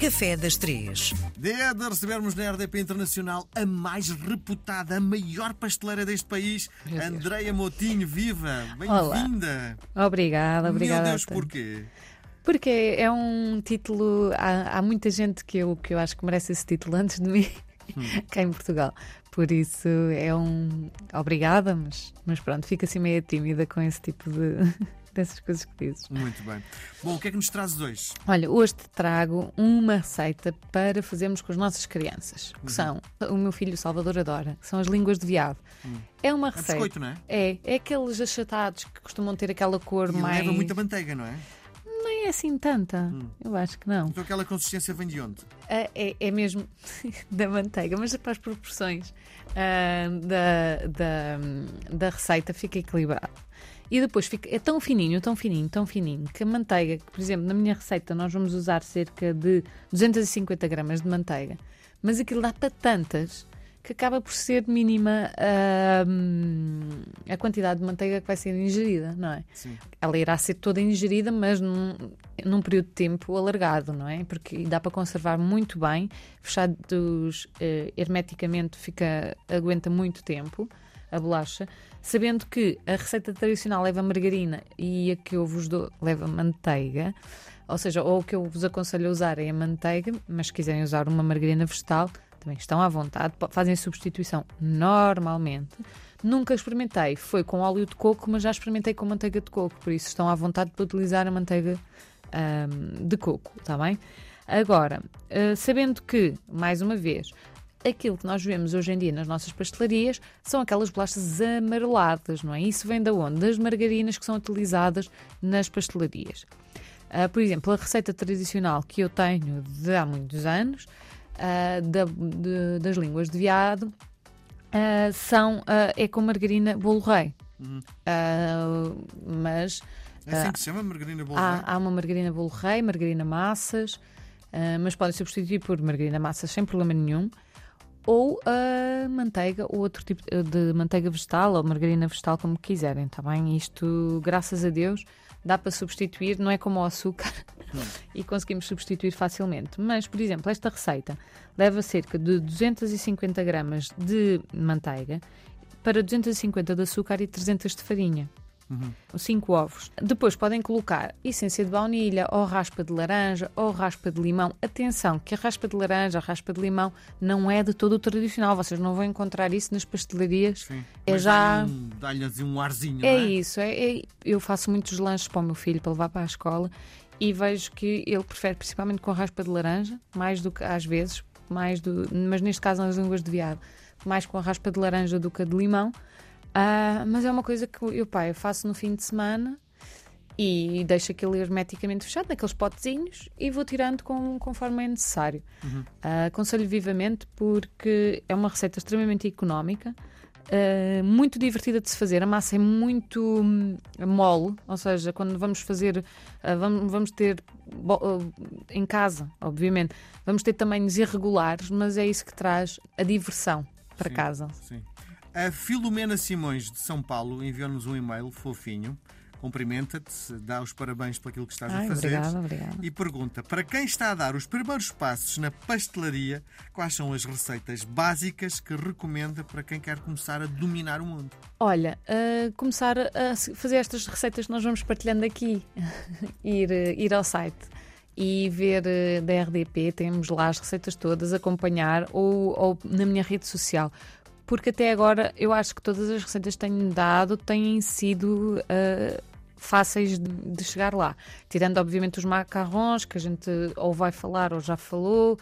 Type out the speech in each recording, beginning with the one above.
Café das Três. Dia de recebermos na RDP Internacional a mais reputada, a maior pasteleira deste país, Andreia Motinho. Viva! Bem-vinda! Obrigada, obrigada. Meu Deus, porquê? Porque é um título. Há, há muita gente que eu, que eu acho que merece esse título antes de mim, cá em Portugal. Por isso é um. Obrigada, mas, mas pronto, fico assim meio tímida com esse tipo de. Dessas coisas que dizes. Muito bem. Bom, o que é que nos trazes hoje? Olha, hoje te trago uma receita para fazermos com as nossas crianças, que são o meu filho Salvador adora, que são as línguas de viado. É uma É receita. biscoito, não é? É, é aqueles achatados que costumam ter aquela cor E mais. leva muita manteiga, não é? Nem é assim tanta. Eu acho que não. Então aquela consistência vem de onde? É, é- é mesmo da manteiga, mas para as proporções ah, da, da, da receita fica equilibrado. E depois fica, é tão fininho, tão fininho, tão fininho, que a manteiga, que, por exemplo, na minha receita nós vamos usar cerca de 250 gramas de manteiga, mas aquilo dá para tantas que acaba por ser mínima ah, a quantidade de manteiga que vai ser ingerida, não é? Sim. ela irá ser toda ingerida, mas num, num período de tempo alargado, não é? Porque dá para conservar muito bem, fechados eh, hermeticamente, fica, aguenta muito tempo a bolacha, sabendo que a receita tradicional leva margarina e a que eu vos dou leva manteiga. Ou seja, ou o que eu vos aconselho a usar é a manteiga, mas se quiserem usar uma margarina vegetal, também estão à vontade, fazem a substituição normalmente. Nunca experimentei, foi com óleo de coco, mas já experimentei com manteiga de coco, por isso estão à vontade para utilizar a manteiga ahm, de coco, está bem? Agora, ah, sabendo que, mais uma vez, aquilo que nós vemos hoje em dia nas nossas pastelarias são aquelas bolachas amareladas, não é? Isso vem da onde? Das margarinas que são utilizadas nas pastelarias. Ah, por exemplo, a receita tradicional que eu tenho de há muitos anos, ah, da- de- das línguas de veado, ah, são, é com margarina bolo rei. Ah, mas É assim que se chama margarina bolo há, rei? há uma margarina bolo rei, margarina massas, mas podem substituir por margarina massas sem problema nenhum. Ou a manteiga, ou outro tipo de manteiga vegetal, ou margarina vegetal, como quiserem, está bem? Isto, graças a Deus, dá para substituir, não é como o açúcar, e conseguimos substituir facilmente. Mas, por exemplo, esta receita leva cerca de 250 gramas de manteiga para 250 de açúcar e 300 de farinha. Os 5 ovos. Depois podem colocar essência de baunilha, ou raspa de laranja, ou raspa de limão. Atenção, que a raspa de laranja, a raspa de limão, não é de todo o tradicional. Vocês não vão encontrar isso nas pastelarias. Sim. É Mas já. dá-lhe assim um arzinho, É é? isso, é, é- eu faço muitos lanches para o meu filho para levar para a escola e vejo que ele prefere principalmente com raspa de laranja, mais do que às vezes, mais do, mas neste caso nas línguas de viado, mais com a raspa de laranja do que a de limão. Ah, mas é uma coisa que eu, pá, eu faço no fim de semana e deixo aquilo hermeticamente fechado naqueles potezinhos e vou tirando com, conforme é necessário. Ah, aconselho vivamente porque é uma receita extremamente económica, ah, muito divertida de se fazer. A massa é muito hum, mole, ou seja, quando vamos fazer, ah, vamos, vamos ter ah, em casa, obviamente, vamos ter tamanhos irregulares, mas é isso que traz a diversão para Sim. casa. Sim. A Filomena Simões de São Paulo enviou-nos um e-mail fofinho. Cumprimenta-te, dá os parabéns por aquilo que estás Ai, a fazer. obrigada, obrigada. E pergunta: para quem está a dar os primeiros passos na pastelaria, quais são as receitas básicas que recomenda para quem quer começar a dominar o mundo? Olha, a começar a fazer estas receitas que nós vamos partilhando aqui, ir, ir ao site e ver eh, da RDP, temos lá as receitas todas, acompanhar ou, ou na minha rede social. Porque até agora eu acho que todas as receitas que tenho dado têm sido eh, fáceis de, de chegar lá. Tirando, obviamente, os macarrons, que a gente ou vai falar ou já falou,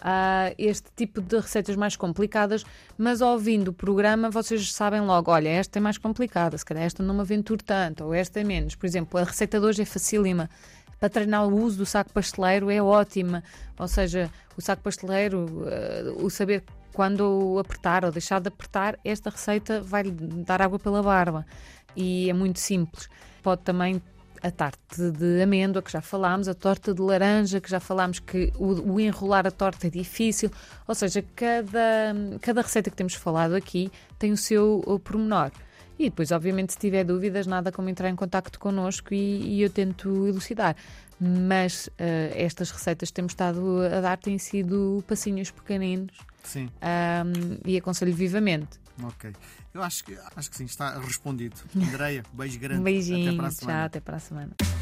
ah, este tipo de receitas mais complicadas, mas ouvindo o programa vocês sabem logo, olha, esta é mais complicada, se calhar esta não me aventuro tanto, ou esta é menos. Por exemplo, a receita de hoje é facílima. Para treinar o uso do saco pasteleiro é ótima. Ou seja, o saco pasteleiro, ah, o saber quando apertar ou deixar de apertar, esta receita vai dar água pela barba. E é muito simples. Pode também a tarte de amêndoa, que já falámos, a torta de laranja, que já falámos que o, o enrolar a torta é difícil. Ou seja, cada, cada receita que temos falado aqui tem o seu o pormenor. E depois, obviamente, se tiver dúvidas, nada como entrar em contato connosco e, e eu tento elucidar. Mas uh, estas receitas que temos estado a dar têm sido passinhos pequeninos. Sim. Um, e aconselho vivamente. Ok. Eu acho que, acho que sim, está respondido. Andreia, beijo grande. Um beijinho. Até para a semana. Tchau, até para a semana.